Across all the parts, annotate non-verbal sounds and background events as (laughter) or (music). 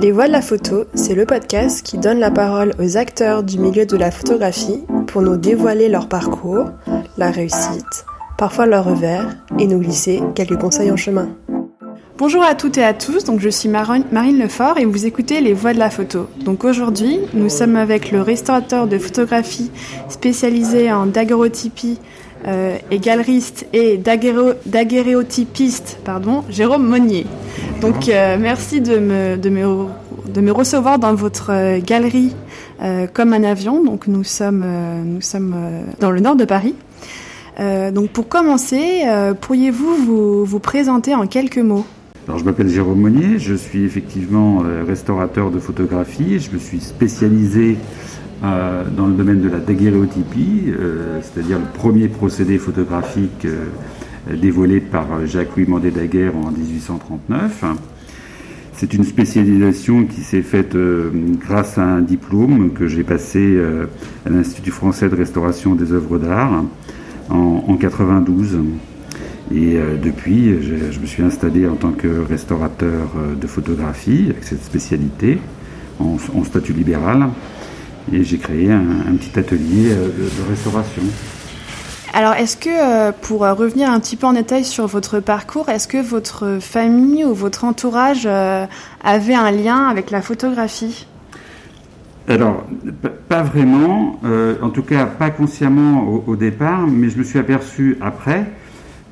Les Voix de la photo, c'est le podcast qui donne la parole aux acteurs du milieu de la photographie pour nous dévoiler leur parcours, la réussite, parfois leur revers, et nous glisser quelques conseils en chemin. Bonjour à toutes et à tous, donc je suis Marine Lefort et vous écoutez Les Voix de la photo. Donc aujourd'hui, nous sommes avec le restaurateur de photographie spécialisé en daguerreotypie euh, et galeriste et daguerréotypiste, pardon, Jérôme Monnier. Donc euh, merci de me, de, me, de me recevoir dans votre euh, galerie comme un avion. Donc nous sommes, nous sommes dans le nord de Paris. donc pour commencer, pourriez-vous vous, vous présenter en quelques mots? Alors, je m'appelle Jérôme Monnier, je suis effectivement restaurateur de photographie. Je me suis spécialisé euh, dans le domaine de la daguerréotypie, euh, c'est-à-dire le premier procédé photographique euh, dévoilé par Jacques-Louis Mandé Daguerre en 1839. C'est une spécialisation qui s'est faite grâce à un diplôme que j'ai passé à l'Institut français de restauration des œuvres d'art en, en 92. Et depuis, je, me suis installé en tant que restaurateur de photographie avec cette spécialité en, en statut libéral et j'ai créé un, petit atelier euh, de, restauration. Alors, est-ce que, euh, pour euh, revenir un petit peu en détail sur votre parcours, est-ce que votre famille ou votre entourage avait un lien avec la photographie? Alors, pas vraiment, en tout cas pas consciemment au, départ, mais je me suis aperçu après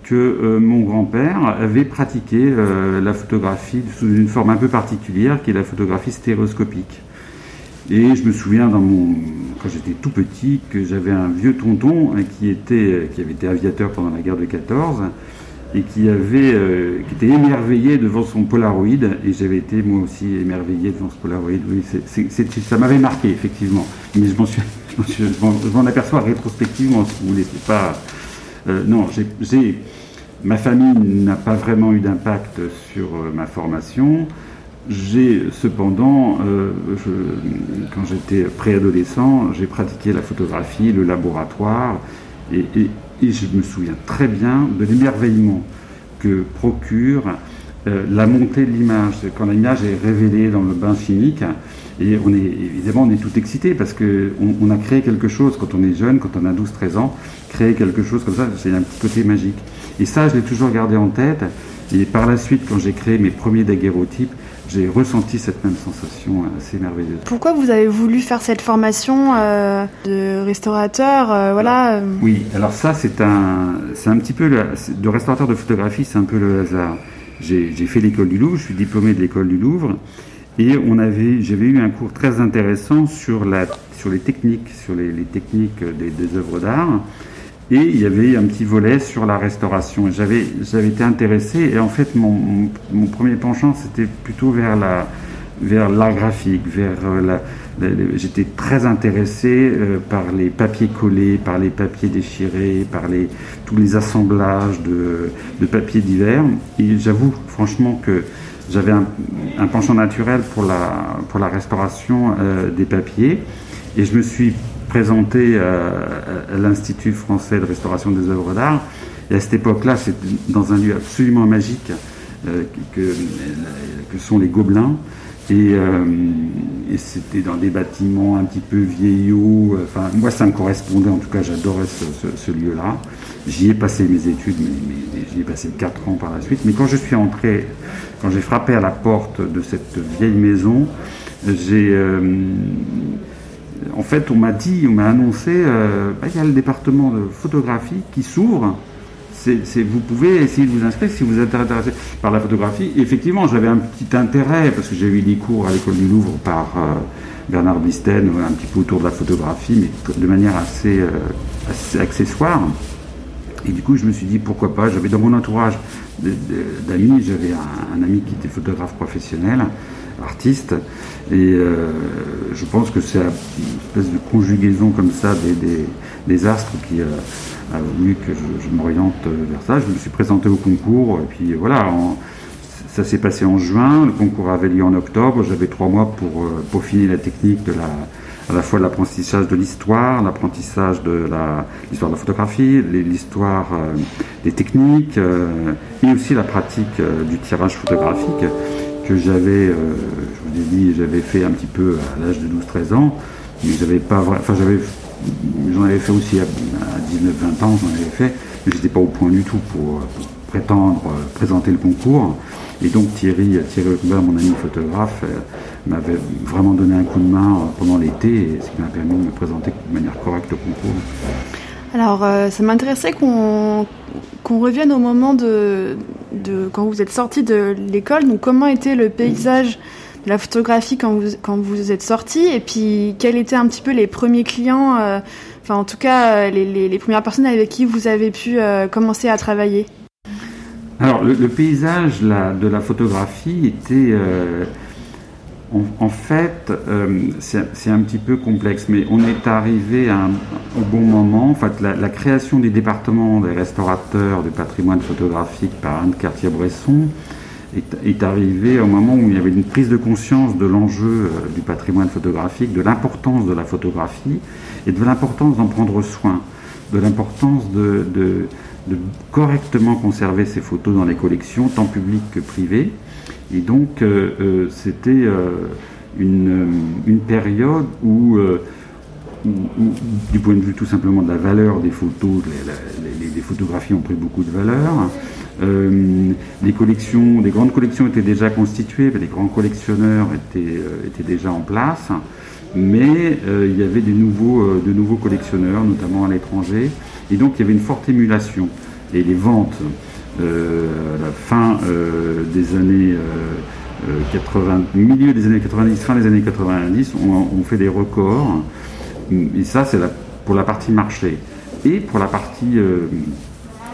que mon grand-père avait pratiqué la photographie sous une forme un peu particulière qui est la photographie stéréoscopique. Et je me souviens dans mon, quand j'étais tout petit que j'avais un vieux tonton hein, qui, était, qui avait été aviateur pendant la guerre de 14 et qui, avait, euh, était émerveillé devant son Polaroid. Et j'avais été moi aussi émerveillé devant ce Polaroid. Oui, ça m'avait marqué effectivement. Mais je m'en (laughs) aperçois rétrospectivement si vous voulez. pas, euh, non, j'ai, ma famille n'a pas vraiment eu d'impact sur euh, ma formation. J'ai cependant, euh, quand j'étais préadolescent, j'ai pratiqué la photographie, le laboratoire, et, je me souviens très bien de l'émerveillement que procure euh, la montée de l'image. Quand l'image est révélée dans le bain chimique, et on est évidemment on est tout excité parce qu'on on a créé quelque chose quand on est jeune, quand on a 12-13 ans, créer quelque chose comme ça, c'est un petit côté magique. Et ça, je l'ai toujours gardé en tête. Et par la suite, quand j'ai créé mes premiers daguerreotypes, j'ai ressenti cette même sensation assez merveilleuse. Pourquoi vous avez voulu faire cette formation euh, de restaurateur euh, voilà. Oui, alors ça c'est un, c'est un petit peu le, de restaurateur de photographie, c'est un peu le hasard. J'ai, fait l'école du Louvre, je suis diplômé de l'école du Louvre, et on avait, j'avais eu un cours très intéressant sur la, sur les techniques, sur les, techniques des, des œuvres d'art. Et il y avait un petit volet sur la restauration. J'avais, j'avais été intéressé et en fait mon, mon, premier penchant c'était plutôt vers la, vers l'art graphique, vers euh, la, j'étais très intéressé euh, par les papiers collés, par les papiers déchirés, par les, tous les assemblages de, de papiers divers. Et j'avoue franchement que j'avais un, un, penchant naturel pour la, pour la restauration euh, des papiers. Et je me suis présenté euh, à, l'Institut français de restauration des œuvres d'art. Et à cette époque-là, c'est dans un lieu absolument magique euh, que, sont les Gobelins. Et, euh, c'était dans des bâtiments un petit peu vieillots. Enfin, moi, ça me correspondait. En tout cas, j'adorais ce, lieu-là. J'y ai passé mes études, mais, j'y ai passé quatre ans par la suite. Mais quand je suis entré, quand j'ai frappé à la porte de cette vieille maison, j'ai en fait, on m'a dit, on m'a annoncé, euh, bah, il y a le département de photographie qui s'ouvre. vous pouvez essayer de vous inscrire si vous êtes intéressé par la photographie. effectivement, j'avais un petit intérêt parce que j'ai eu des cours à l'école du Louvre par euh, Bernard Bisten, un petit peu autour de la photographie, mais de manière assez, euh, accessoire. Et du coup, je me suis dit pourquoi pas. J'avais dans mon entourage d'amis, j'avais un, ami qui était photographe professionnel artiste. Et euh, je pense que c'est une espèce de conjugaison comme ça des, des, astres qui euh, a voulu que je, m'oriente vers ça. Je me suis présenté au concours, et puis voilà, ça s'est passé en juin, le concours avait lieu en octobre, j'avais trois mois pour euh, peaufiner la technique de la, à la fois l'apprentissage de l'histoire, l'apprentissage de l'histoire de la photographie, l'histoire des techniques, et aussi la pratique du tirage photographique que j'avais, je vous ai dit, j'avais fait un petit peu à l'âge de 12-13 ans, mais j'avais pas, enfin j'avais, j'en avais fait aussi à, 19-20 ans, j'en avais fait, mais j'étais pas au point du tout pour, prétendre présenter le concours. Et donc Thierry, Thierry mon ami photographe, m'avait vraiment donné un coup de main pendant l'été, ce qui m'a permis de me présenter de manière correcte au concours. Alors, euh, ça m'intéressait qu'on revienne au moment de, quand vous êtes sorti de l'école. Donc, comment était le paysage de la photographie quand vous, quand vous êtes sorti? Et puis, quels étaient un petit peu les premiers clients, euh, enfin, en tout cas, euh, les, premières personnes avec qui vous avez pu commencer à travailler? Alors, le, paysage de la photographie était en, fait, euh, c'est un petit peu complexe, mais on est arrivé au bon moment. La, création du département des restaurateurs du patrimoine photographique par Anne Cartier-Bresson est, arrivée au moment où il y avait une prise de conscience de l'enjeu euh, du patrimoine photographique, de l'importance de la photographie et de l'importance d'en prendre soin, de l'importance de correctement conserver ces photos dans les collections, tant publiques que privées et donc, euh, euh, c'était euh, une, période où, du point de vue tout simplement de la valeur des photos, les, photographies ont pris beaucoup de valeur. les collections, des grandes collections étaient déjà constituées, les grands collectionneurs étaient, étaient déjà en place, mais il y avait nouveaux, de nouveaux collectionneurs, notamment à l'étranger, et donc il y avait une forte émulation. Et les ventes euh, à la fin euh, des années 80, euh, milieu des années 90, fin des années 90, on, fait des records. Et ça, c'est pour la partie marché. Et pour la partie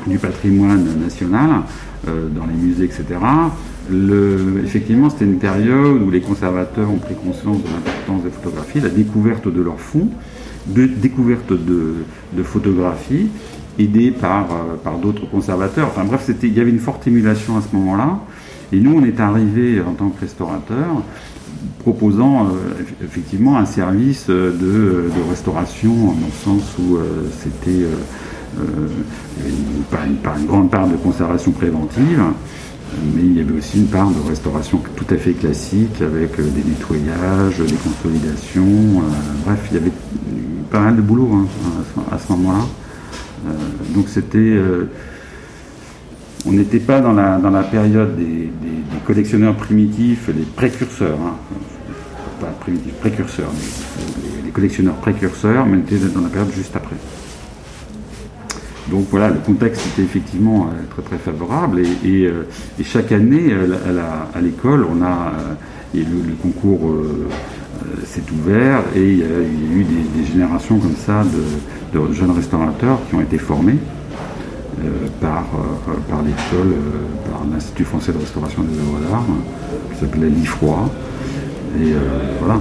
du patrimoine national, dans les musées, etc., effectivement, c'était une période où les conservateurs ont pris conscience de l'importance des photographies, la découverte de leurs fonds, de découverte de photographies, aidé par, euh, par d'autres conservateurs. Enfin bref, il y avait une forte émulation à ce moment-là. Et nous, on est arrivé en tant que restaurateur proposant euh, effectivement un service de, de, restauration, dans le sens où euh, c'était une, grande part de conservation préventive, mais il y avait aussi une part de restauration tout à fait classique, avec des nettoyages, des consolidations. bref, il y avait pas mal de boulot hein, à ce moment-là. Euh, donc c'était euh, on n'était pas dans la, période des, collectionneurs primitifs, les précurseurs, hein. pas primitifs, précurseurs, les, collectionneurs précurseurs, mais on était dans la période juste après. Donc voilà, le contexte était effectivement euh, très très favorable et, chaque année à l'école, on a le, le, concours s'est ouvert et il y, a, eu des, générations comme ça de, jeunes restaurateurs qui ont été formés euh, par, euh, par l'école, euh, par l'Institut français de restauration des œuvres d'art, qui s'appelait l'IFROI. Et voilà.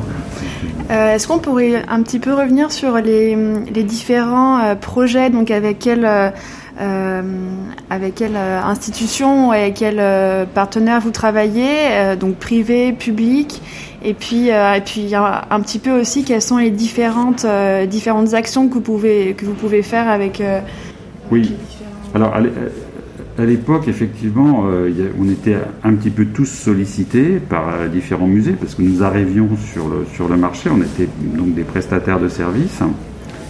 Est-ce qu'on pourrait un petit peu revenir sur les, les différents projets, donc avec quel avec quelle euh, institution et quel euh, partenaire vous travaillez, donc privé, public, et puis, et puis un, petit peu aussi quelles sont les différentes, différentes actions que vous pouvez, que vous pouvez faire avec. oui. Alors, à l'époque, effectivement, on était un petit peu tous sollicités par différents musées parce que nous arrivions sur le, sur le marché. On était donc des prestataires de services.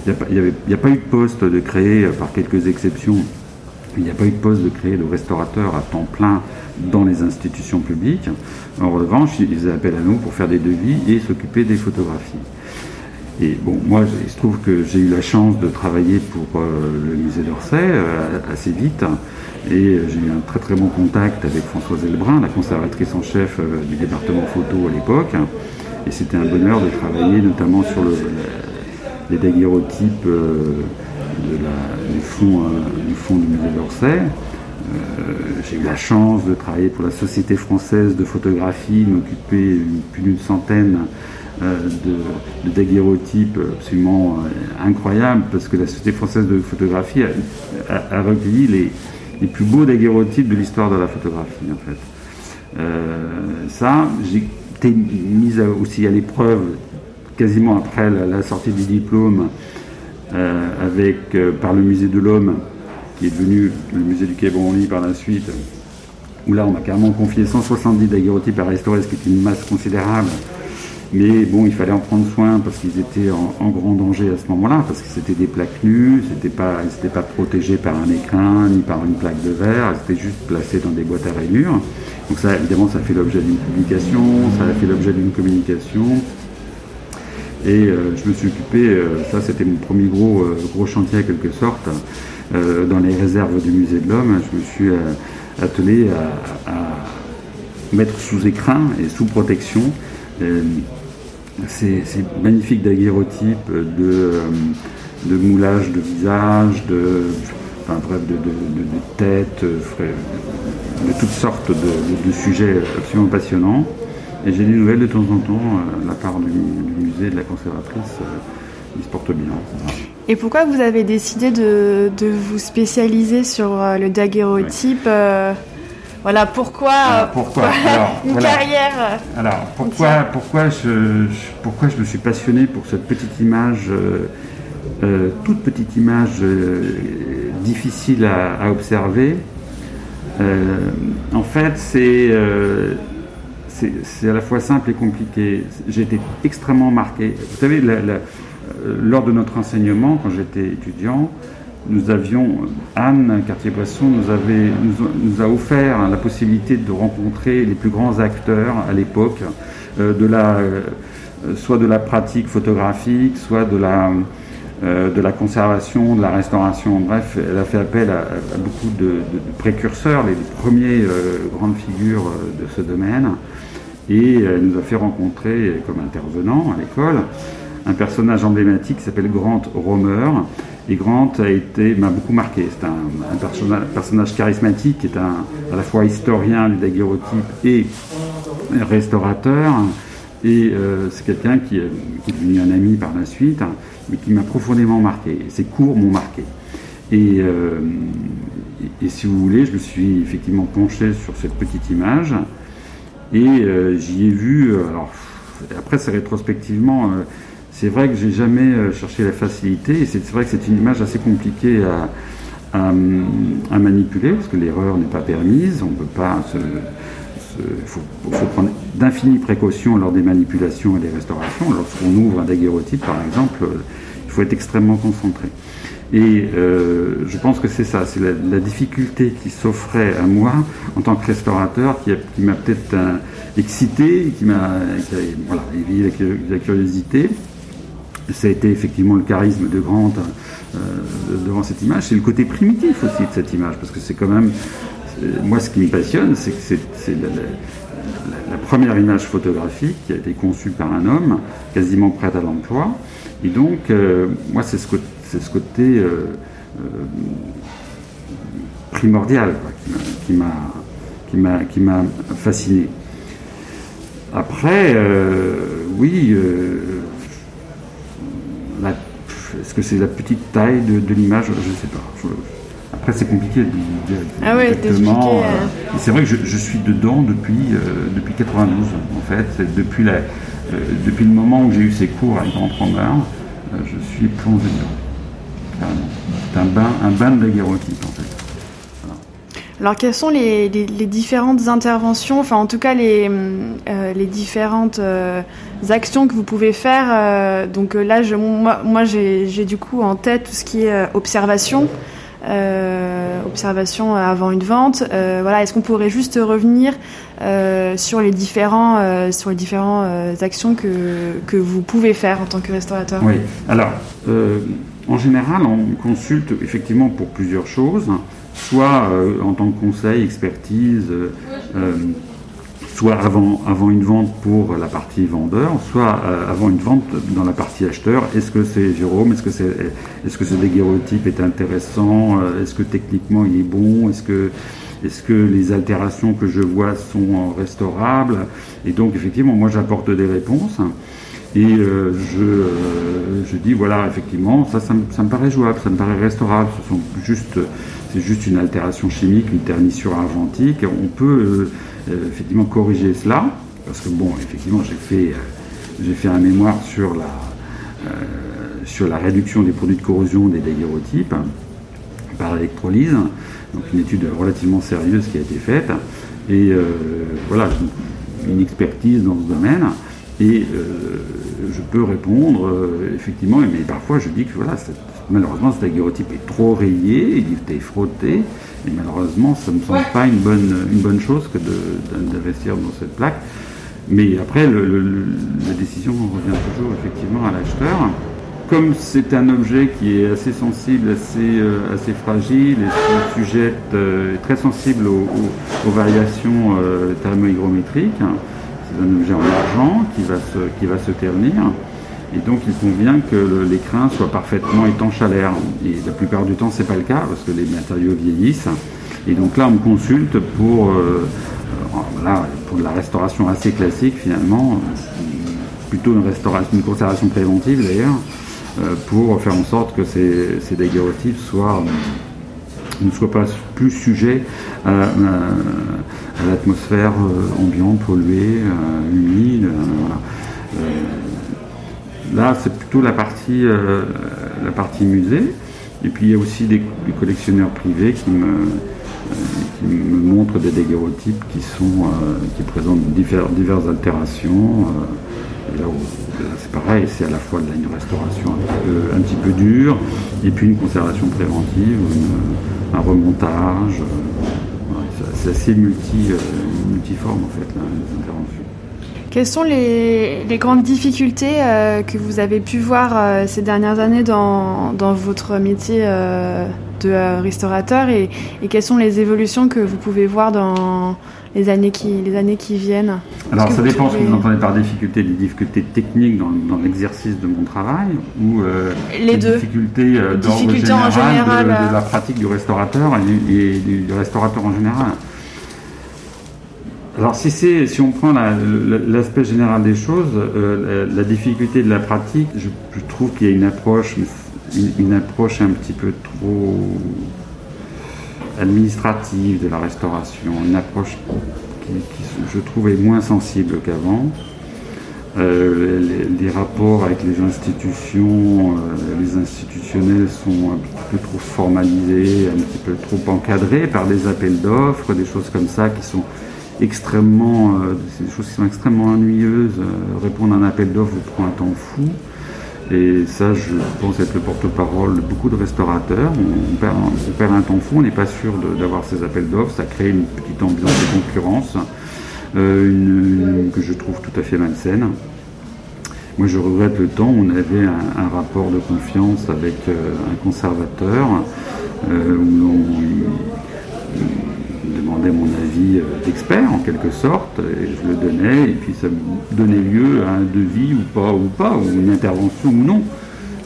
Il n'y a, pas eu de poste de créer, euh, par quelques exceptions, il n'y a pas eu de poste de créer de restaurateur à temps plein dans les institutions publiques. En revanche, ils appellent à nous pour faire des devis et s'occuper des photographies. Et bon, moi, il se trouve que j'ai eu la chance de travailler pour euh, le musée d'Orsay euh, assez vite. Et j'ai eu un très très bon contact avec Françoise Elbrun, la conservatrice en chef du département photo à l'époque. Et c'était un bonheur de travailler notamment sur le, les daguerreotypes euh, du, fond, euh, du du musée d'Orsay. Euh, j'ai eu la chance de travailler pour la Société française de photographie, m'occuper plus d'une centaine de, de, daguerreotypes absolument incroyables, parce que la Société française de photographie a, recueilli les, les, plus beaux daguerreotypes de l'histoire de la photographie, en fait. ça, j'ai été mise aussi à l'épreuve quasiment après la, sortie du diplôme euh, avec, euh, par le musée de l'Homme, qui est devenu le musée du Quai Branly par la suite, où là on m'a carrément confié 170 daguerreotypes à restaurer, ce qui est une masse considérable. Mais bon, il fallait en prendre soin parce qu'ils étaient en, grand danger à ce moment-là, parce que c'était des plaques nues, c'était pas, pas protégés par un écrin ni par une plaque de verre, ils étaient juste placés dans des boîtes à rainures. Donc ça, évidemment, ça fait l'objet d'une publication, ça a fait l'objet d'une communication. Et euh, je me suis occupé, euh, ça c'était mon premier gros, euh, gros chantier en quelque sorte, dans les réserves du musée de l'homme. Je me suis attelé à, mettre sous écrin et sous protection ces, magnifiques daguerreotypes de, moulage de visage, de, enfin, bref, de, de toutes sortes de, sujets absolument passionnants. Et j'ai des nouvelles de temps en temps euh, de la part du, musée de la conservatrice. Euh, il se porte bien. Et pourquoi vous avez décidé de, vous spécialiser sur euh, le daguerreotype Voilà, pourquoi, pourquoi, une carrière Alors, pourquoi, pourquoi, (laughs) je, pourquoi je me suis passionné pour cette petite image, toute petite image difficile à, observer En fait, c'est c'est à la fois simple et compliqué. J'ai été extrêmement marqué. Vous savez, euh, lors de notre enseignement, quand j'étais étudiant, nous avions, Anne Cartier-Boisson nous, nous, a offert la possibilité de rencontrer les plus grands acteurs à l'époque, euh, de euh, soit de la pratique photographique, soit de la, de la conservation, de la restauration. Bref, elle a fait appel à, beaucoup de, précurseurs, les, premiers grandes figures de ce domaine. Et elle nous a fait rencontrer, comme intervenant à l'école, un personnage emblématique qui s'appelle Grant Romer. Et Grant a été, m'a beaucoup marqué. C'est un, personnage, charismatique qui est à la fois historien du daguerreotype et restaurateur. Et euh, c'est quelqu'un qui, est devenu un ami par la suite, mais qui m'a profondément marqué. Ses cours m'ont marqué. Euh, et, si vous voulez, je me suis effectivement penché sur cette petite image et euh, j'y ai vu, euh, alors après c'est rétrospectivement, euh, c'est vrai que j'ai jamais cherché la facilité, et c'est vrai que c'est une image assez compliquée à, manipuler, parce que l'erreur n'est pas permise, on peut pas se... Il faut, prendre d'infinies précautions lors des manipulations et des restaurations. Lorsqu'on ouvre un daguerreotype, par exemple, il faut être extrêmement concentré. Et euh, je pense que c'est ça, c'est la, difficulté qui s'offrait à moi en tant que restaurateur, qui, m'a peut-être euh, excité, qui m'a éveillé la, curiosité. Ça a été effectivement le charisme de Grant euh, devant cette image. C'est le côté primitif aussi de cette image, parce que c'est quand même. Moi, ce qui me passionne, c'est que c'est la, première image photographique qui a été conçue par un homme, quasiment prête à l'emploi. Et donc, moi, c'est ce côté c'est ce côté euh, euh, primordial qui m'a qui m'a fasciné. Après, euh, oui, est-ce que c'est la petite taille de, l'image? Je ne sais pas. après, c'est compliqué de dire ah exactement. c'est vrai que je, suis dedans depuis, depuis 92, en fait. Depuis, la, depuis le moment où j'ai eu ces cours à Grand Romain, je suis plongé dedans. C'est un bain, un bain de daguerreotype en fait. Alors quelles sont les, différentes interventions, enfin en tout cas les, euh, les différentes euh, actions que vous pouvez faire euh, Donc là, je, moi, j'ai du coup en tête tout ce qui est observation, observation avant une vente. voilà, est-ce qu'on pourrait juste revenir sur les différents sur les différentes actions que, que vous pouvez faire en tant que restaurateur? Oui. Alors en général, on consulte effectivement pour plusieurs choses, soit euh, en tant que conseil, expertise, euh, euh, soit avant, avant une vente pour la partie vendeur, soit avant une vente dans la partie acheteur. Est-ce que c'est Jérôme Est-ce que, c'est, est-ce que est intéressant Est-ce que techniquement il est bon Est-ce que, est-ce que les altérations que je vois sont restaurables? Et donc effectivement, moi j'apporte des réponses. Et euh, je, euh, je, dis, voilà, effectivement, ça, ça, me paraît jouable, ça me paraît restaurable. Ce sont juste, c'est juste une altération chimique, une ternissure argentique. On peut euh, effectivement corriger cela, parce que bon, effectivement, j'ai fait, fait un mémoire sur la, sur la réduction des produits de corrosion des daguerreotypes par électrolyse, donc une étude relativement sérieuse qui a été faite. et voilà, une expertise dans ce domaine. Et je peux répondre effectivement, mais parfois je dis que voilà, malheureusement cet daguerreotype est trop rayé, il est frotté, et malheureusement ça ne me semble pas une bonne, une bonne chose que d'investir dans cette plaque. Mais après, la décision revient toujours effectivement à l'acheteur. Comme c'est un objet qui est assez sensible, assez, euh, assez fragile et sujette, euh, très sensible aux, variations euh, thermohygrométriques, un objet en argent qui va se, qui va se ternir. Et donc il convient que l'écrin soit parfaitement étanche à l'air. Et la plupart du temps, ce n'est pas le cas parce que les matériaux vieillissent. Et donc là, on me consulte pour là, pour de la restauration assez classique finalement, plutôt une, restauration, une conservation préventive d'ailleurs, euh, pour faire en sorte que ces, ces daguerreotypes soient, ne soient pas plus sujets à, l'atmosphère euh, ambiante, polluée, euh, humide. là, c'est plutôt la partie, la partie musée. Et puis il y a aussi des collectionneurs privés qui me, qui me montre des daguerreotypes qui, sont, euh, qui présentent diverses altérations. Euh, là, c'est pareil, c'est à la fois une restauration un petit peu, dure, et puis une conservation préventive, un remontage. Euh, c'est assez multi, multiforme en fait, les interventions. Quelles sont les, grandes difficultés que vous avez pu voir ces dernières années dans, votre métier de euh, restaurateur et, quelles sont les évolutions que vous pouvez voir dans les années qui, les années qui viennent Alors ça dépend ce que vous entendez par difficulté, les difficultés techniques dans, l'exercice de mon travail ou euh, les, deux. difficultés, euh, en général, de, la pratique du restaurateur et, du, restaurateur en général. Alors si, si on prend l'aspect général des choses, la, difficulté de la pratique, je, je trouve qu'il y a une approche, une, approche un petit peu trop administrative de la restauration, une approche qui, je trouve, est moins sensible qu'avant. Euh, les, rapports avec les institutions, euh, les institutionnels sont un petit peu trop formalisés, un petit peu trop encadrés par des appels d'offres, des choses comme ça qui sont extrêmement, euh, choses qui sont extrêmement ennuyeuses. répondre à un appel d'offres vous prend un temps fou. Et ça, je pense être le porte-parole de beaucoup de restaurateurs. On, perd, un temps fou, on n'est pas sûr d'avoir ces appels d'offres. Ça crée une petite ambiance de concurrence euh, que je trouve tout à fait malsaine. Moi, je regrette le temps où on avait un, rapport de confiance avec euh, un conservateur, euh, l'on demandait mon avis euh, d'expert en quelque sorte, et je le donnais, et puis ça me donnait lieu à un devis ou pas, ou pas, ou une intervention ou non.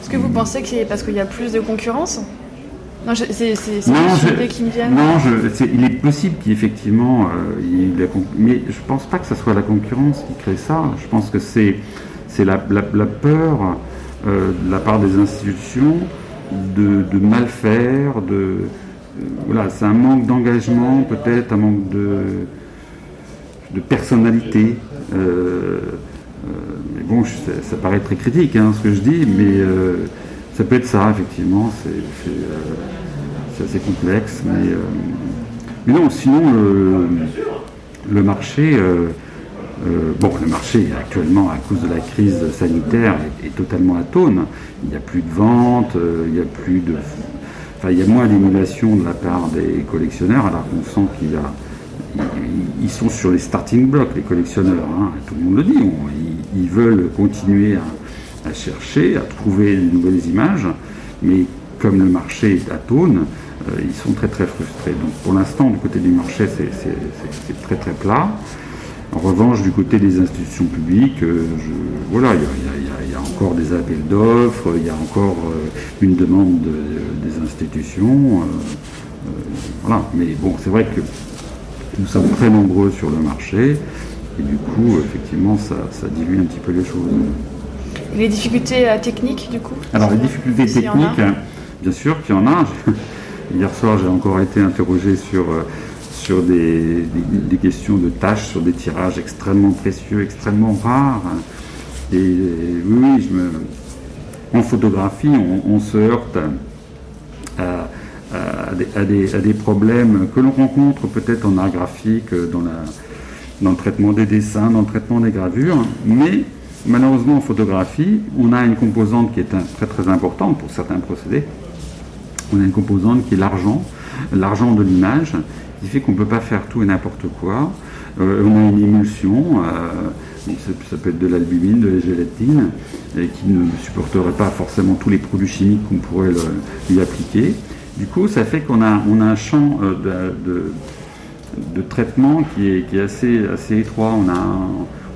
Est-ce que vous pensez que c'est parce qu'il y a plus de concurrence? Non, c'est idée qui me vient. Non, il est possible qu'effectivement, euh, il mais je pense pas que ce soit la concurrence qui crée ça. Je pense que c'est la, la, la, peur euh, de la part des institutions de, de mal faire, de, voilà, c'est un manque d'engagement, peut-être un manque de, de personnalité. Euh, euh, mais bon, ça, paraît très critique hein, ce que je dis, mais euh, ça peut être ça, effectivement. C'est assez complexe. Mais, non, sinon, le, marché. bon, le marché actuellement, à cause de la crise sanitaire, est, est totalement atone. Il n'y a plus de vente, il n'y a plus de il y a moins d'émulation de la part des collectionneurs, alors qu'on sent qu'il sont sur les starting blocks, les collectionneurs, hein, tout le monde le dit. ils, veulent continuer à, chercher, à trouver de nouvelles images, mais comme le marché est atone, euh, ils sont très très frustrés. Donc pour l'instant, du côté du marché, c'est très très plat. En revanche, du côté des institutions publiques, euh, voilà, il y, a encore des appels d'offres, il y a encore euh, une demande des institutions. Euh, voilà. Mais bon, c'est vrai que nous sommes très nombreux sur le marché, et du coup, effectivement, ça, dilue un petit peu les choses. Les difficultés techniques, du coup Alors, les difficultés techniques, bien sûr qu'il y en a. (laughs) Hier soir, j'ai encore été interrogé sur sur des, questions de tâches, sur des tirages extrêmement précieux, extrêmement rares. Et, oui, en photographie, on, se heurte à, des, problèmes que l'on rencontre peut-être en art graphique, dans le traitement des dessins, dans le traitement des gravures, mais malheureusement en photographie, on a une composante qui est très très importante pour certains procédés. On a une composante qui est l'argent, l'argent de l'image, qui fait qu'on ne peut pas faire tout et n'importe quoi. Euh, on a une émulsion, euh, ça, peut être de l'albumine, de la gélatine, et qui ne supporterait pas forcément tous les produits chimiques qu'on pourrait lui appliquer. Du coup, ça fait qu'on a, on a un champ euh, de, traitement qui est, assez, assez étroit.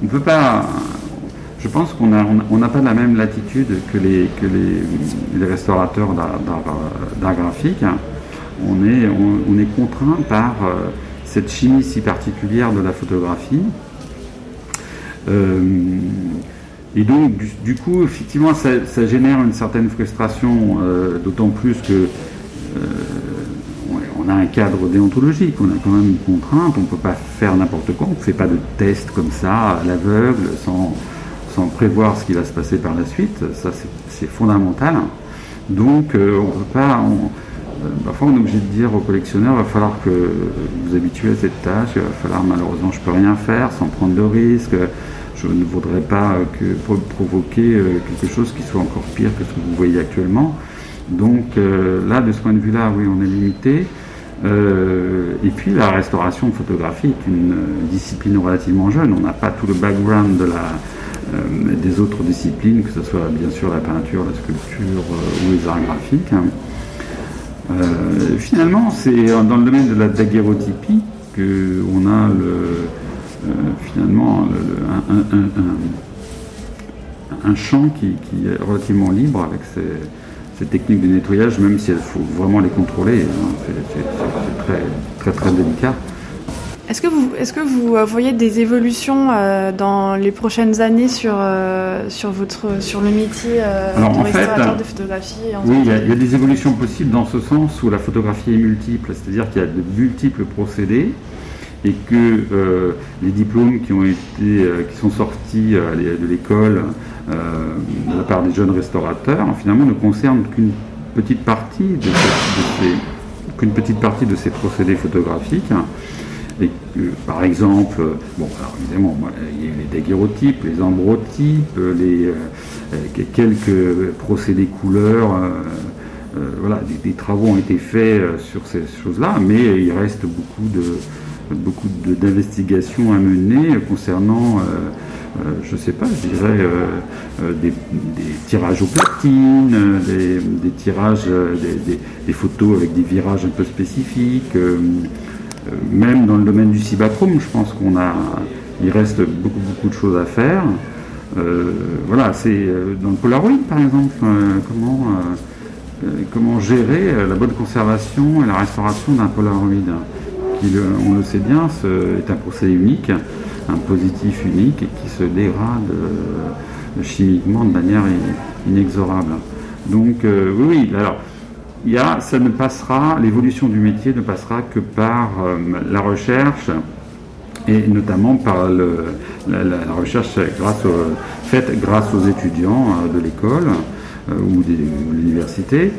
On peut pas. Je pense qu'on n'a on, pas la même latitude que les, que les, restaurateurs d'art graphique. On est, on, est contraint par cette chimie si particulière de la photographie. Euh, et donc, du, coup, effectivement, ça, génère une certaine frustration, euh, d'autant plus que euh, on a un cadre déontologique, on a quand même une contrainte, on ne peut pas faire n'importe quoi, on ne fait pas de test comme ça, à l'aveugle, sans, prévoir ce qui va se passer par la suite, ça c'est fondamental. Donc, on ne peut pas... Euh, parfois on est obligé de dire aux collectionneurs, il va falloir que vous vous habituez à cette tâche, il va falloir malheureusement je peux rien faire sans prendre de risques, je ne voudrais pas que provoquer euh, quelque chose qui soit encore pire que ce que vous voyez actuellement. Donc euh, là, de ce point de vue-là, oui, on est limité. et puis la restauration est une discipline relativement jeune. On n'a pas tout le background des autres disciplines, que ce soit bien sûr la peinture, la sculpture ou les arts graphiques. Euh, finalement, c'est dans le domaine de la daguerreotypie qu'on a le, euh, finalement un, champ qui, est relativement libre avec ces, techniques de nettoyage, même si il faut vraiment les contrôler. Hein. C'est très, très, très délicat. Est-ce que vous, est-ce que vous euh, voyez des évolutions euh, dans les prochaines années sur, euh, sur, votre, sur le métier de restaurateur de photographie Oui, il y, a, des évolutions possibles dans ce sens où la photographie est multiple, c'est-à-dire qu'il y a de multiples procédés et que les diplômes qui ont été, qui sont sortis de l'école de la part des jeunes restaurateurs, finalement ne concernent qu'une petite partie de, ces, qu'une petite partie de ces procédés photographiques par exemple, bon, alors évidemment, il y a les daguerreotypes, les ambrotypes, les, euh, quelques procédés couleurs. Euh, euh, voilà, des, travaux ont été faits sur ces choses-là, mais il reste beaucoup de beaucoup d'investigations à mener concernant, je ne sais pas, je dirais des, tirages aux platines, des, tirages, des, photos avec des virages un peu spécifiques. Euh, même dans le domaine du cibachrome, je pense qu'on a, il reste beaucoup beaucoup de choses à faire. Euh, voilà, c'est euh, dans le Polaroid par exemple, comment comment gérer la bonne conservation et la restauration d'un Polaroid, qui, on le sait bien, est un procédé unique, un positif unique et qui se dégrade chimiquement de manière inexorable. Donc oui, alors il y a, ça ne passera, l'évolution du métier ne passera que par euh, la recherche et notamment par le, la, recherche grâce faite grâce aux étudiants euh, de l'école euh, ou de l'université,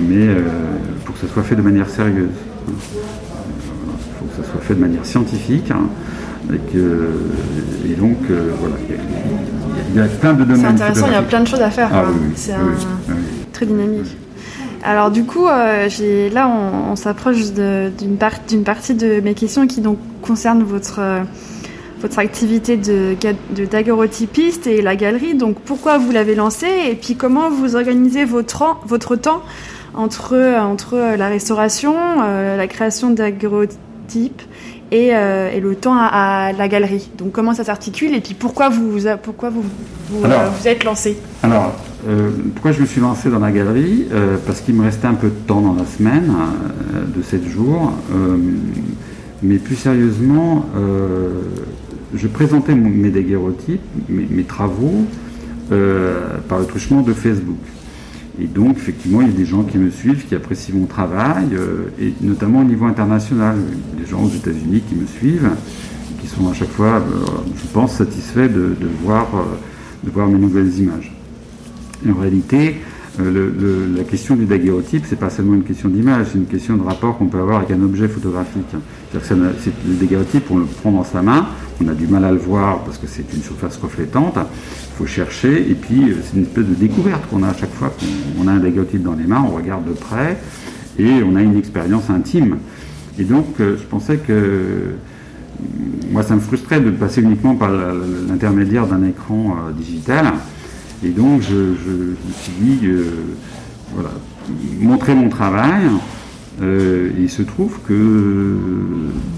mais pour que ça soit fait de manière sérieuse. Il faut que ça soit fait de manière scientifique. Hein, et, donc, voilà, il y, a, plein de domaines. C'est intéressant, il y a plein de choses à faire. Ah c'est très dynamique. Alors du coup, euh, là, on, s'approche d'une partie de mes questions qui donc concerne votre euh, votre activité de, daguerreotypiste et la galerie. Donc pourquoi vous l'avez lancée et puis comment vous organisez votre, temps entre, la restauration, euh, la création de daguerreotypes et, et, le temps à, la galerie. Donc comment ça s'articule et puis pourquoi vous, pourquoi vous, vous, vous êtes lancé? Alors euh, pourquoi je me suis lancé dans la galerie? Euh, Parce qu'il me restait un peu de temps dans la semaine, euh, de 7 jours. mais plus sérieusement, je présentais mes daguerreotypes, mes, mes travaux, par le truchement de Facebook. Et donc, effectivement, il y a des gens qui me suivent, qui apprécient mon travail, et notamment au niveau international. Des gens aux États-Unis qui me suivent, qui sont à chaque fois, je pense, satisfaits de, voir, de voir mes nouvelles images. En réalité, euh, la question du daguerreotype, c'est pas seulement une question d'image, c'est une question de rapport qu'on peut avoir avec un objet photographique. C'est-à-dire que le daguerreotype, on le prend dans sa main, on a du mal à le voir parce que c'est une surface reflétante, il faut chercher, et puis euh, c'est une espèce de découverte qu'on a à chaque fois qu'on a un daguerreotype dans les mains, on regarde de près, et on a une expérience intime. Et donc, euh, je pensais que moi, ça me frustrait de passer uniquement par l'intermédiaire d'un écran digital. Et donc, je, me suis dit, euh, voilà, montrer mon travail. Euh, il se trouve que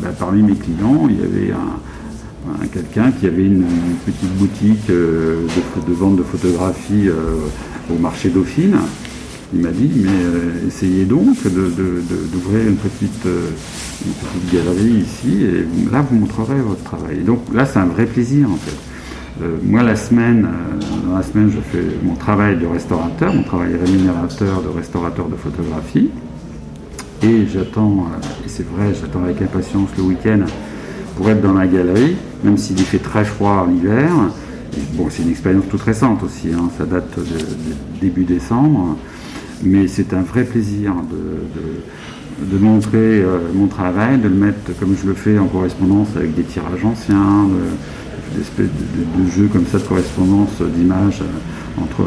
bah, parmi mes clients, il y avait un, quelqu'un qui avait une, petite boutique euh, de, vente de photographie au marché Dauphine. Il m'a dit, mais essayez donc d'ouvrir une une petite galerie ici, et là, vous montrerez votre travail. Et donc là, c'est un vrai plaisir, en fait. Euh, moi, la semaine, euh, dans la semaine, je fais mon travail de restaurateur, mon travail rémunérateur de restaurateur de photographie. Et j'attends, euh, et c'est vrai, j'attends avec impatience le week-end pour être dans la galerie, même s'il fait très froid en hiver. bon, c'est une expérience toute récente aussi, hein, ça date de, début décembre. Mais c'est un vrai plaisir de, montrer mon travail, de le mettre comme je le fais en correspondance avec des tirages anciens, d'espèces de, de, jeux comme ça de correspondance d'images euh, entre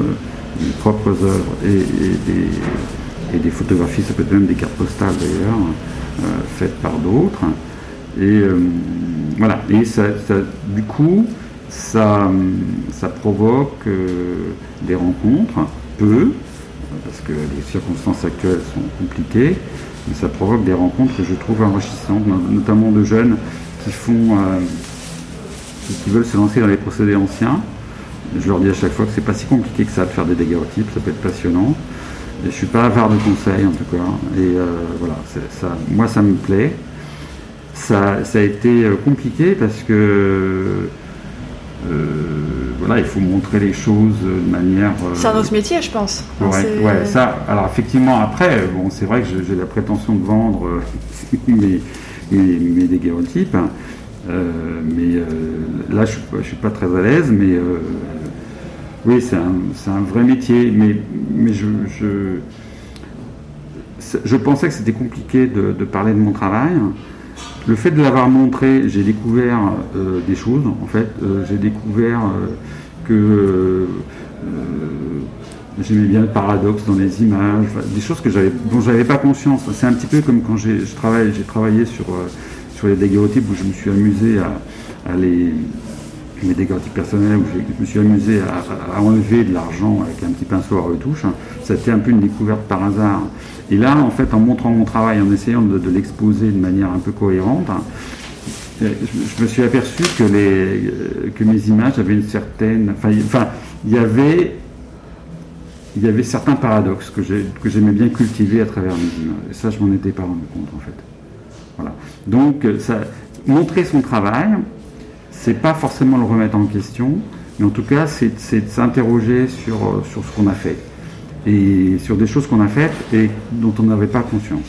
mes propres œuvres et, des, photographies, ça peut être même des cartes postales d'ailleurs, euh, faites par d'autres. Et euh, voilà, et ça, du coup, ça, ça provoque des rencontres, peu, parce que les circonstances actuelles sont compliquées, mais ça provoque des rencontres que je trouve enrichissantes, notamment de jeunes qui font qui veulent se lancer dans les procédés anciens. Je leur dis à chaque fois que c'est pas si compliqué que ça de faire des daguerreotypes, ça peut être passionnant. Et je suis pas avare de conseils en tout cas. Et euh, voilà, ça, moi ça me plaît. Ça, ça a été euh, compliqué parce que euh, voilà, il faut montrer les choses de manière. c'est un autre métier, je pense. Ouais, ouais, ça. Alors effectivement, après, bon, c'est vrai que j'ai la prétention de vendre (laughs) mes, mes, mais euh, là, je ne suis, pas très à l'aise, mais euh, oui, c'est un, vrai métier. Mais, mais je, je, pensais que c'était compliqué de, parler de mon travail. Le fait de l'avoir montré, j'ai découvert des choses, en fait. j'ai découvert que j'aimais bien le paradoxe dans les images, des choses que dont j'avais pas conscience. C'est un petit peu comme quand j'ai travaillé sur sur les daguerreotypes où je me suis amusé à, les mes personnels où je me suis amusé à, enlever de l'argent avec un petit pinceau à retouche. Hein. Ça a été un peu une découverte par hasard. Et là, en fait, en montrant mon travail, en essayant de, l'exposer de manière un peu cohérente, hein, je, me suis aperçu que, les, que mes images avaient une certaine. Enfin, il y avait. Il y avait certains paradoxes que j'aimais bien cultiver à travers mes images. Et ça, je m'en étais pas rendu compte, en fait. Donc, euh, montrer son travail, c'est pas forcément le remettre en question, mais en tout cas, c'est s'interroger sur, euh, sur ce qu'on a fait et sur des choses qu'on a faites et dont on n'avait pas conscience.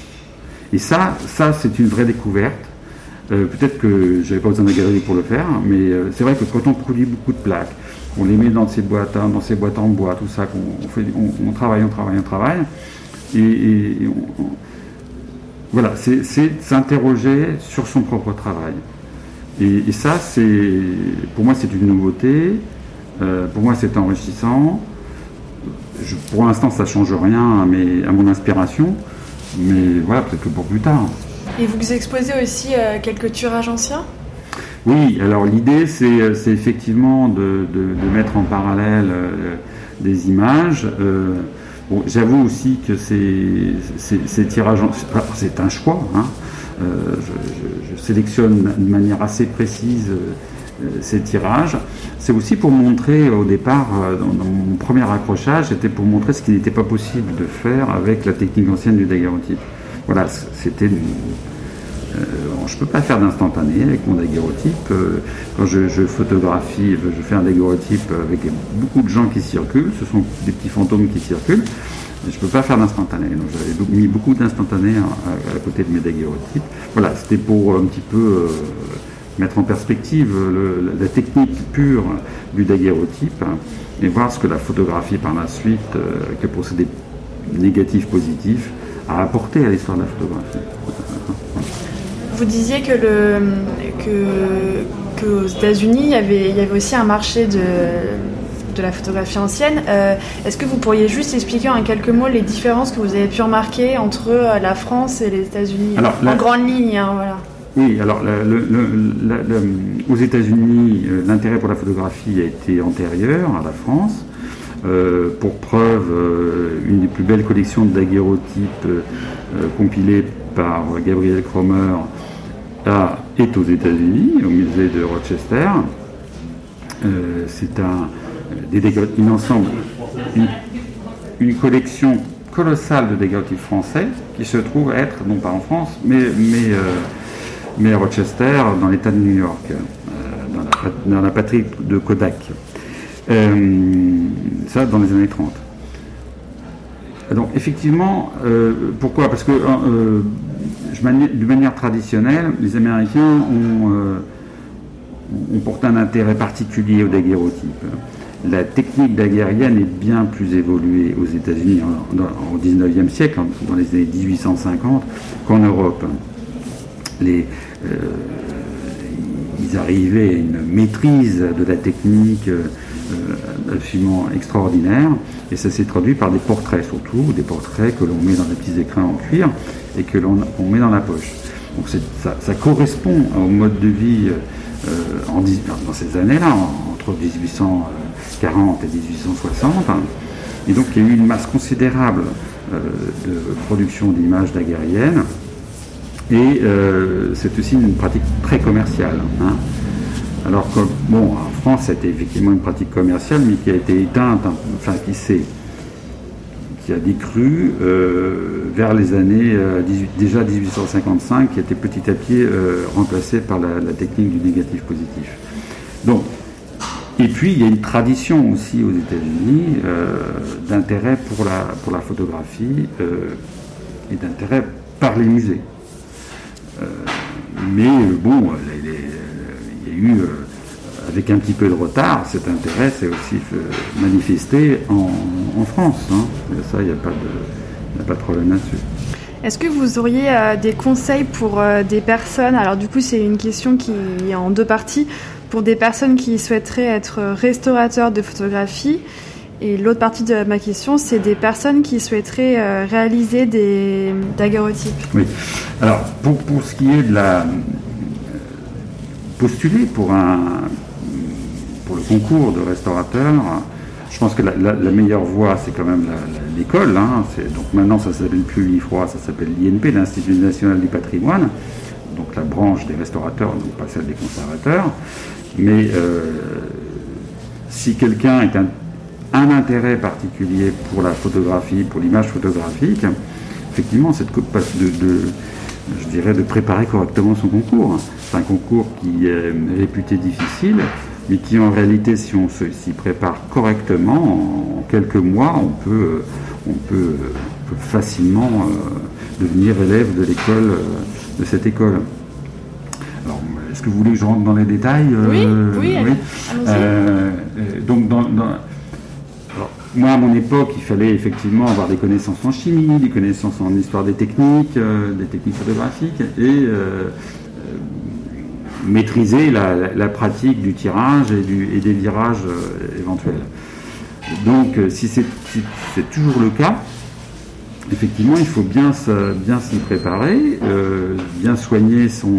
Et ça, ça c'est une vraie découverte. Euh, peut-être que j'avais pas besoin de galerie pour le faire, mais c'est vrai que quand on produit beaucoup de plaques, on les met dans ces boîtes, hein, dans ces boîtes en bois, tout ça, qu'on on, travaille, on travaille, on travaille, et, on, voilà, c'est s'interroger sur son propre travail. Et, ça, c'est pour moi, c'est une nouveauté. Euh, pour moi, c'est enrichissant. pour l'instant, ça ne change rien à, à mon inspiration. Mais voilà, peut-être que pour plus tard. Et vous exposez aussi euh, quelques tirages anciens? Oui, alors l'idée, c'est effectivement de, mettre en parallèle euh, des images. J'avoue aussi que ces, tirages, c'est un choix. Hein. Euh, je, sélectionne de manière assez précise euh, ces tirages. C'est aussi pour montrer au départ, euh, dans, mon premier accrochage, c'était pour montrer ce qui n'était pas possible de faire avec la technique ancienne du daguerreotype. Voilà, c'était je ne peux pas faire d'instantané avec mon daguerreotype. Euh, quand je, photographie, je fais un daguerreotype avec beaucoup de gens qui circulent, ce sont des petits fantômes qui circulent. Je ne peux pas faire d'instantané. Donc j'avais mis beaucoup d'instantané à, côté de mes daguerreotypes. Voilà, c'était pour un petit peu mettre en perspective la technique pure du daguerreotype et voir ce que la photographie par la suite, que procédé négatif, positif, a apporté à l'histoire de la photographie. Vous disiez que, le, que, aux États-Unis, il y, avait, il y avait aussi un marché de, de la photographie ancienne. Euh, est-ce que vous pourriez juste expliquer en quelques mots les différences que vous avez pu remarquer entre euh, la France et les États-Unis En grande ligne, hein, voilà. Oui, alors aux États-Unis, euh, l'intérêt pour la photographie a été antérieur à la France. Pour preuve, une des plus belles collections de daguerreotypes compilées par Gabriel Cromer est aux États-Unis, au musée de Rochester. c'est un, une ensemble, une, collection colossale de daguerreotypes français qui se trouve être, non pas en France, mais, euh, à Rochester, dans l'État de New York, euh, dans, la, patrie de Kodak. Euh, ça, dans les années 30. Donc, effectivement, pourquoi? Parce que, de manière traditionnelle, les Américains ont, ont porté un intérêt particulier au daguerreotype la technique daguerrienne est bien plus évoluée aux États-Unis au XIXe siècle, dans les années 1850, qu'en Europe. Euh, ils arrivaient à une maîtrise de la technique euh, absolument extraordinaire, et ça s'est traduit par des portraits surtout, des portraits que l'on met dans des petits écrins en cuir et que l'on met dans la poche. Donc ça, correspond au mode de vie euh, en, dans ces années-là, entre 1800 40 et 1860. Et donc il y a eu une masse considérable euh, de production d'images daguerriennes. Et euh, c'est aussi une pratique très commerciale. Hein. Alors que, bon, en France, c'était effectivement une pratique commerciale, mais qui a été éteinte, hein, enfin qui s'est qui a décru euh, vers les années déjà 1855, qui a été petit à petit remplacée par la, technique du négatif positif. Donc, et puis, il y a une tradition aussi aux États-Unis euh, d'intérêt pour la, pour la photographie euh, et d'intérêt par les musées. Euh, mais bon, il, y a eu, avec un petit peu de retard, cet intérêt s'est aussi manifesté en, France. Hein. Ça, il n'y a, pas de, a pas de problème là-dessus. Est-ce que vous auriez des conseils pour des personnes? Alors du coup, c'est une question qui est en deux parties pour des personnes qui souhaiteraient être restaurateurs de photographie. Et l'autre partie de ma question, c'est des personnes qui souhaiteraient euh, réaliser des daguerreotypes. Oui. Alors, pour, pour, ce qui est de la. Postuler pour, un, pour le concours de restaurateur, je pense que la, meilleure voie, c'est quand même l'école. Hein. Donc maintenant, ça s'appelle plus l'IFROI, ça s'appelle l'INP, l'Institut national du patrimoine. Donc la branche des restaurateurs, donc pas celle des conservateurs. Mais euh, si quelqu'un a un, intérêt particulier pour la photographie, pour l'image photographique, effectivement, c'est de, je dirais, de préparer correctement son concours. C'est un concours qui est réputé difficile, mais qui en réalité, si on s'y prépare correctement, en quelques mois, on peut, on peut, facilement euh, devenir élève de l'école, de cette école. Est-ce que vous voulez que je rentre dans les détails Oui, euh, oui, oui. Euh, donc, moi, à mon époque, il fallait effectivement avoir des connaissances en chimie, des connaissances en histoire des techniques, euh, des techniques photographiques, et maîtriser la, pratique du tirage et, des virages éventuels. Donc, si c'est toujours le cas, effectivement, il faut bien, bien s'y préparer, bien soigner son,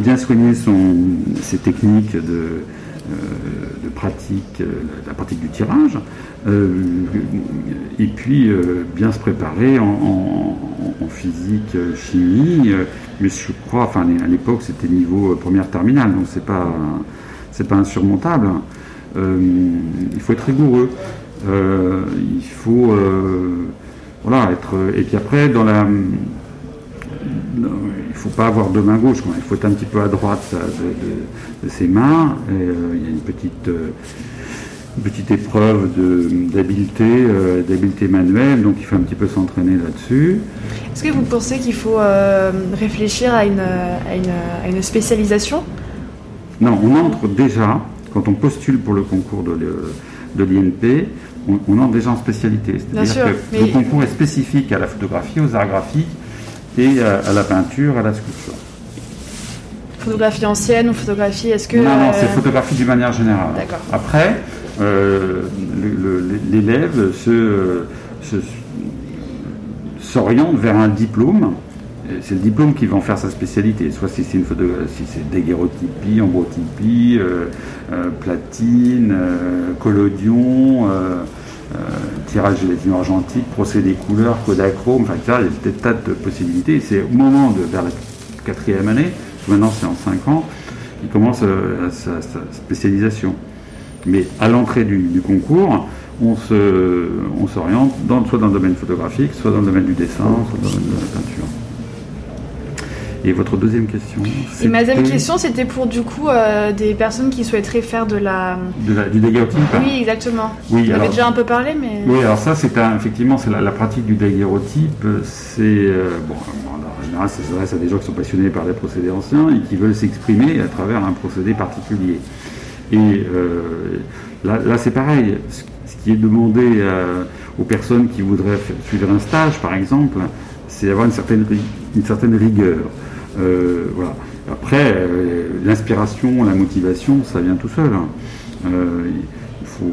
bien soigner son, ses techniques de, euh, pratique, euh, la pratique du tirage, euh, et puis bien se préparer en, physique, chimie, mais je crois, enfin à l'époque c'était niveau première terminale, donc c'est pas c'est pas insurmontable. il faut être rigoureux. il faut voilà être et puis après dans la il ne faut pas avoir deux mains gauches, il faut être un petit peu à droite de, ses mains. Euh, il y a une petite, euh, petite épreuve d'habileté, euh, d'habileté manuelle, donc il faut un petit peu s'entraîner là-dessus. Est-ce que vous pensez qu'il faut réfléchir à une, à une, spécialisation? Non, on entre déjà, quand on postule pour le concours de, de l'INP, on, entre déjà en spécialité. C'est-à-dire que le concours est spécifique à la photographie, aux arts graphiques et à, la peinture, à la sculpture. Photographie ancienne ou photographie, est-ce que... Non, non, c'est euh, photographie d'une manière générale. D'accord. Après, euh, l'élève se, s'oriente vers un diplôme. C'est le diplôme qui va en faire sa spécialité. Soit si c'est une si c'est daguerreotypie, ambrotypie, euh, platine, collodion, tirage gélatine argentique, procédé couleur, codachrome, enfin, il y a des tas de possibilités. C'est au moment de vers la quatrième année, maintenant c'est en cinq ans, il commence sa spécialisation. Mais à l'entrée du, concours, on, on s'oriente dans, soit dans le domaine photographique, soit dans le domaine du dessin, soit dans le domaine de la peinture. Et votre deuxième question Et ma deuxième question, c'était pour du coup euh, des personnes qui souhaiteraient faire de la. De la du daguerreotype Oui, exactement. Oui, Vous avez déjà un peu parlé, mais. Oui, alors ça, c'est effectivement, c'est la, pratique du daguerreotype. C'est. Euh, bon, en général, ça s'adresse à des gens qui sont passionnés par les procédés anciens et qui veulent s'exprimer à travers un procédé particulier. Et euh, là, c'est pareil. Ce, qui est demandé aux personnes qui voudraient suivre un stage, par exemple, c'est d'avoir une certaine, une certaine rigueur. Euh, voilà. Après, l'inspiration, la motivation, ça vient tout seul. Hein. faut...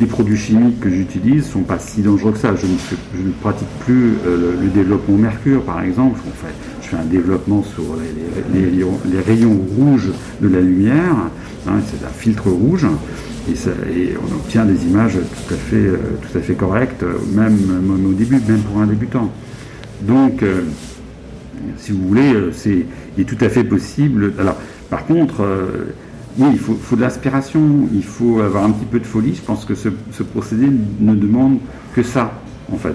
Les produits chimiques que j'utilise sont pas si dangereux que ça. Je ne, pratique plus le, développement mercure, par exemple. je fais un développement sur les rayons rouges de la lumière. Hein, c'est un filtre rouge et, on obtient des images tout à fait, euh, tout à fait correctes, même, au début, même pour un débutant. Donc, euh, si vous voulez, euh, c'est il est tout à fait possible. Alors, par contre, oui, il faut, de l'inspiration, il faut avoir un petit peu de folie. Je pense que ce, procédé ne demande que ça, en fait.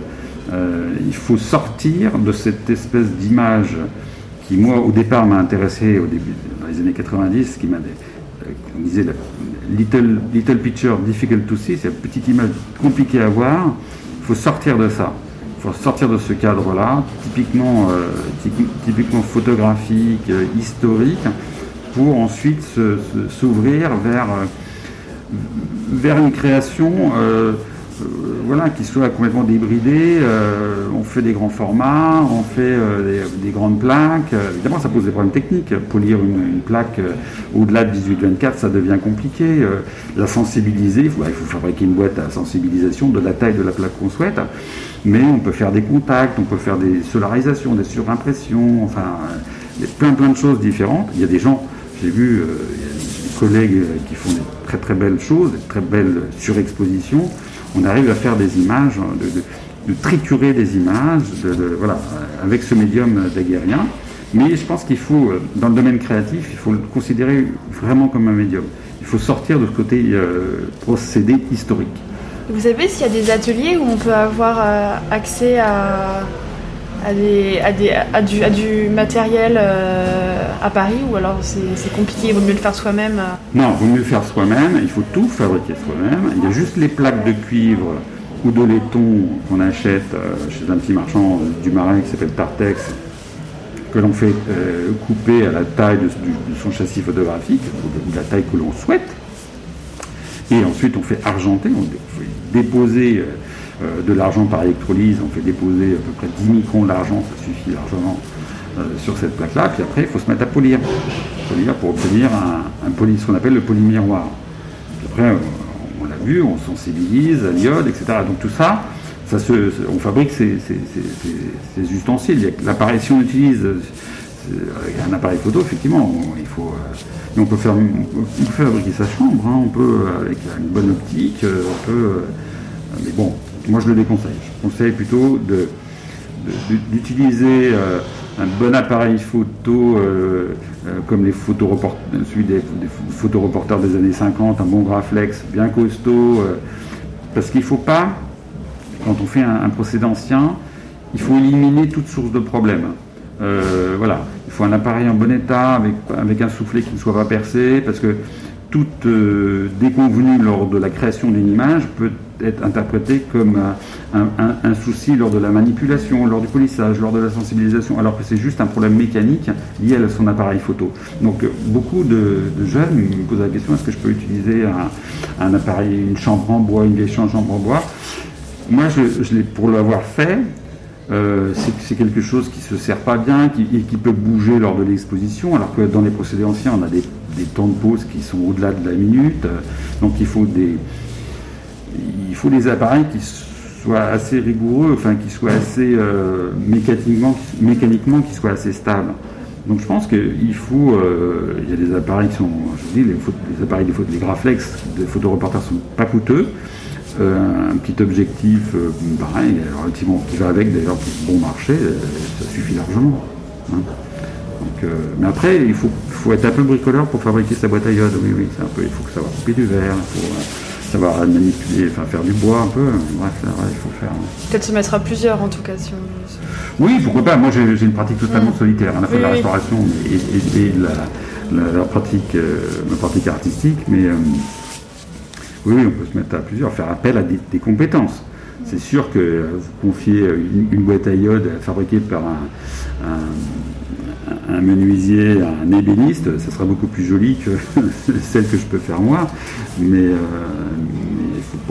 il faut sortir de cette espèce d'image qui, moi, au départ, m'a intéressé au début, dans les années 90, qui m'a on disait little, little picture difficult to see, c'est une petite image compliquée à voir. Il faut sortir de ça. Faut sortir de ce cadre-là, typiquement, euh, typiquement photographique, euh, historique, pour ensuite s'ouvrir vers, euh, vers une création voilà, qui soit complètement débridé. Euh, on fait des grands formats, on fait euh, des, grandes plaques. évidemment, ça pose des problèmes techniques. Polir une, plaque au-delà de 18-24, ça devient compliqué. la sensibiliser, il faut, il fabriquer une boîte à sensibilisation de la taille de la plaque qu'on souhaite. Mais on peut faire des contacts, on peut faire des solarisations, des surimpressions, enfin, plein plein de choses différentes. Il y a des gens, j'ai vu, il y a des collègues qui font des très très belles choses, des très belles surexpositions on arrive à faire des images, de, triturer des images, voilà, avec ce médium daguerrien. Mais je pense qu'il faut, euh, dans le domaine créatif, il faut le considérer vraiment comme un médium. Il faut sortir de ce côté euh, procédé historique. Vous savez s'il y a des ateliers où on peut avoir euh, accès à, à, des, à, du, à, du, matériel à Paris ou alors c'est compliqué, il vaut mieux le faire soi-même Non, il vaut mieux le faire soi-même, il faut tout fabriquer soi-même. Il y a juste les plaques de cuivre ou de laiton qu'on achète chez un petit marchand du Marais qui s'appelle Tartex, que l'on fait couper à la taille de, son châssis photographique, ou de, la taille que l'on souhaite. Et ensuite on fait argenter, on fait déposer euh, de l'argent par électrolyse, on fait déposer à peu près 10 microns d'argent, ça suffit largement euh, sur cette plaque-là, puis après il faut se mettre à polir, polir pour obtenir un, ce qu'on appelle le polymiroir. Puis après, euh, on, l'a vu, on sensibilise à l'iode, etc. Donc tout ça, ça se, on fabrique ces, ustensiles. L'appareil, si on utilise un appareil photo, effectivement, il faut, on peut faire, on peut fabriquer sa chambre, hein. on peut avec une bonne optique, on peut, mais bon, moi, je le déconseille. Je conseille plutôt d'utiliser euh, un bon appareil photo euh, euh, comme les celui des, photoreporters des années 50, un bon Graflex bien costaud, parce qu'il ne faut pas, quand on fait un, procédé ancien, il faut éliminer toute source de problème. voilà, il faut un appareil en bon état avec, avec un soufflet qui ne soit pas percé, parce que toute euh, déconvenue lors de la création d'une image peut être interprétée comme un, souci lors de la manipulation, lors du polissage, lors de la sensibilisation, alors que c'est juste un problème mécanique lié à son appareil photo. Donc beaucoup de, jeunes me posent la question est-ce que je peux utiliser un, appareil, une chambre en bois, une vieille chambre en bois? Moi, je, je pour l'avoir fait, euh, c'est quelque chose qui se sert pas bien qui, et qui peut bouger lors de l'exposition, alors que dans les procédés anciens, on a des, temps de pause qui sont au-delà de la minute. donc il faut des, des appareils qui soient assez rigoureux, enfin qui soient assez euh, mécaniquement, mécaniquement qui soient assez stables. Donc je pense qu'il faut, euh, il y a des appareils qui sont, je dis, les, les appareils des, les Graflex des sont pas coûteux. Euh, un petit objectif euh, pareil, relativement qui va avec d'ailleurs pour bon marché, euh, ça suffit largement. Hein. mais après, il faut, faut, être un peu bricoleur pour fabriquer sa boîte à iode. Oui, oui, c'est un peu, il faut savoir couper du verre, il faut savoir manipuler, enfin faire du bois un peu. Bref, il faut faire. Peut-être se mettre à plusieurs en tout cas. Si Oui, pourquoi pas. Moi, j'ai une pratique totalement solitaire, à la fois de la restauration et, de la, pratique, ma pratique artistique, mais oui, on peut se mettre à plusieurs, faire appel à des, compétences. C'est sûr que vous confiez une, boîte à iode fabriquée par un, menuisier, un ébéniste, ça sera beaucoup plus joli que (laughs) celle que je peux faire moi. Mais euh,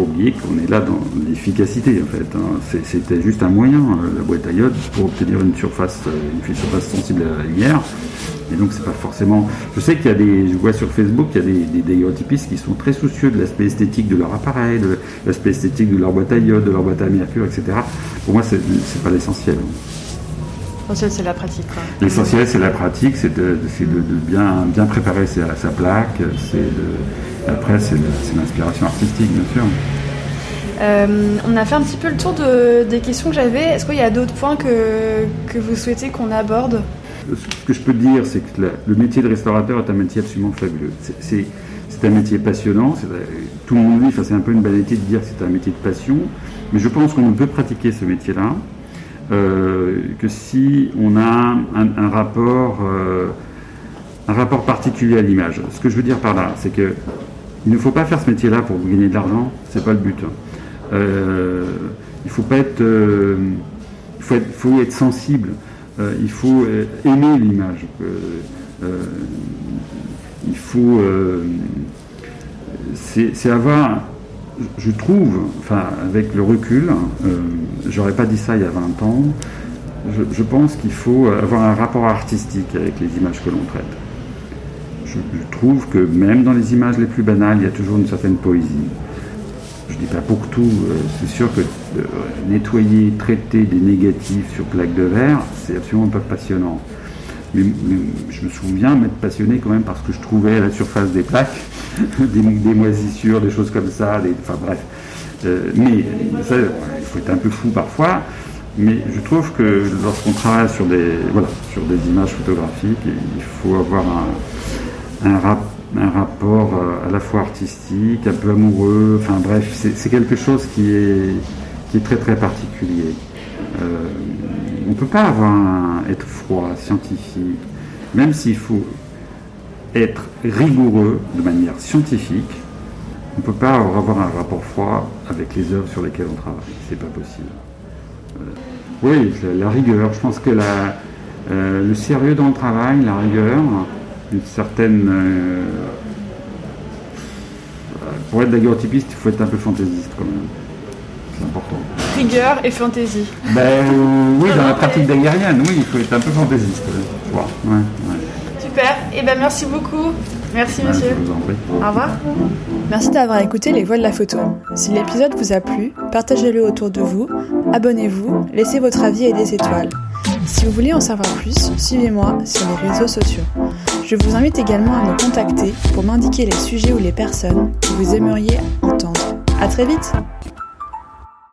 oublier qu'on est là dans l'efficacité en fait. Hein. C'était juste un moyen, euh, la boîte à iode, pour obtenir une surface, euh, une surface sensible à la lumière. Et donc c'est pas forcément. Je sais qu'il y a des. Je vois sur Facebook, il y a des, des qui sont très soucieux de l'aspect esthétique de leur appareil, de l'aspect esthétique de leur boîte à iode, de leur boîte à mercure, etc. Pour moi, c'est pas l'essentiel. L'essentiel, c'est la pratique. L'essentiel, c'est la pratique, c'est de, bien, bien préparer sa, sa plaque. après, c'est l'inspiration artistique, bien sûr. Euh, on a fait un petit peu le tour des questions que j'avais. Est-ce qu'il y a d'autres points que, que vous souhaitez qu'on aborde? Ce que je peux dire, c'est que le métier de restaurateur est un métier absolument fabuleux. C'est un métier passionnant. Tout le monde dit, enfin, c'est un peu une banalité de dire que c'est un métier de passion, mais je pense qu'on ne peut pratiquer ce métier-là euh, que si on a un, rapport, euh, un rapport particulier à l'image. Ce que je veux dire par là, c'est que il ne faut pas faire ce métier-là pour gagner de l'argent. C'est pas le but. Euh, il faut pas être, faut être, sensible. Il faut aimer l'image. Il faut. c'est avoir. Je trouve, enfin, avec le recul, j'aurais pas dit ça il y a 20 ans, je, pense qu'il faut avoir un rapport artistique avec les images que l'on traite. Je, trouve que même dans les images les plus banales, il y a toujours une certaine poésie je dis pas pour tout, euh, c'est sûr que euh, nettoyer, traiter des négatifs sur plaque de verre, c'est absolument pas passionnant. Mais, je me souviens m'être passionné quand même parce que je trouvais à la surface des plaques (laughs) des, moisissures, des choses comme ça, enfin bref. Euh, mais ça, il faut être un peu fou parfois. Mais je trouve que lorsqu'on travaille sur des, voilà, sur des images photographiques, il faut avoir un, rapport euh, à la fois artistique, un peu amoureux, enfin bref, c'est quelque chose qui est, qui est très très particulier. Euh, on ne peut pas avoir être froid, scientifique, même s'il faut être rigoureux de manière scientifique, on ne peut pas avoir un rapport froid avec les œuvres sur lesquelles on travaille, c'est pas possible. Euh, oui, la, rigueur, je pense que la, le sérieux dans le travail, la rigueur, une certaine. Euh, pour être daguerreotypiste, il faut être un peu fantaisiste quand même. C'est important. Rigueur et fantaisie. Ben euh, oui, dans la pratique daguerrienne, oui, il faut être un peu fantaisiste. Super. Et eh ben merci beaucoup. Merci monsieur. Au revoir. Merci d'avoir écouté Les Voix de la Photo. Si l'épisode vous a plu, partagez-le autour de vous, abonnez-vous, laissez votre avis et des étoiles. Si vous voulez en savoir plus, suivez-moi sur les réseaux sociaux. Je vous invite également à me contacter pour m'indiquer les sujets ou les personnes que vous aimeriez entendre. À très vite!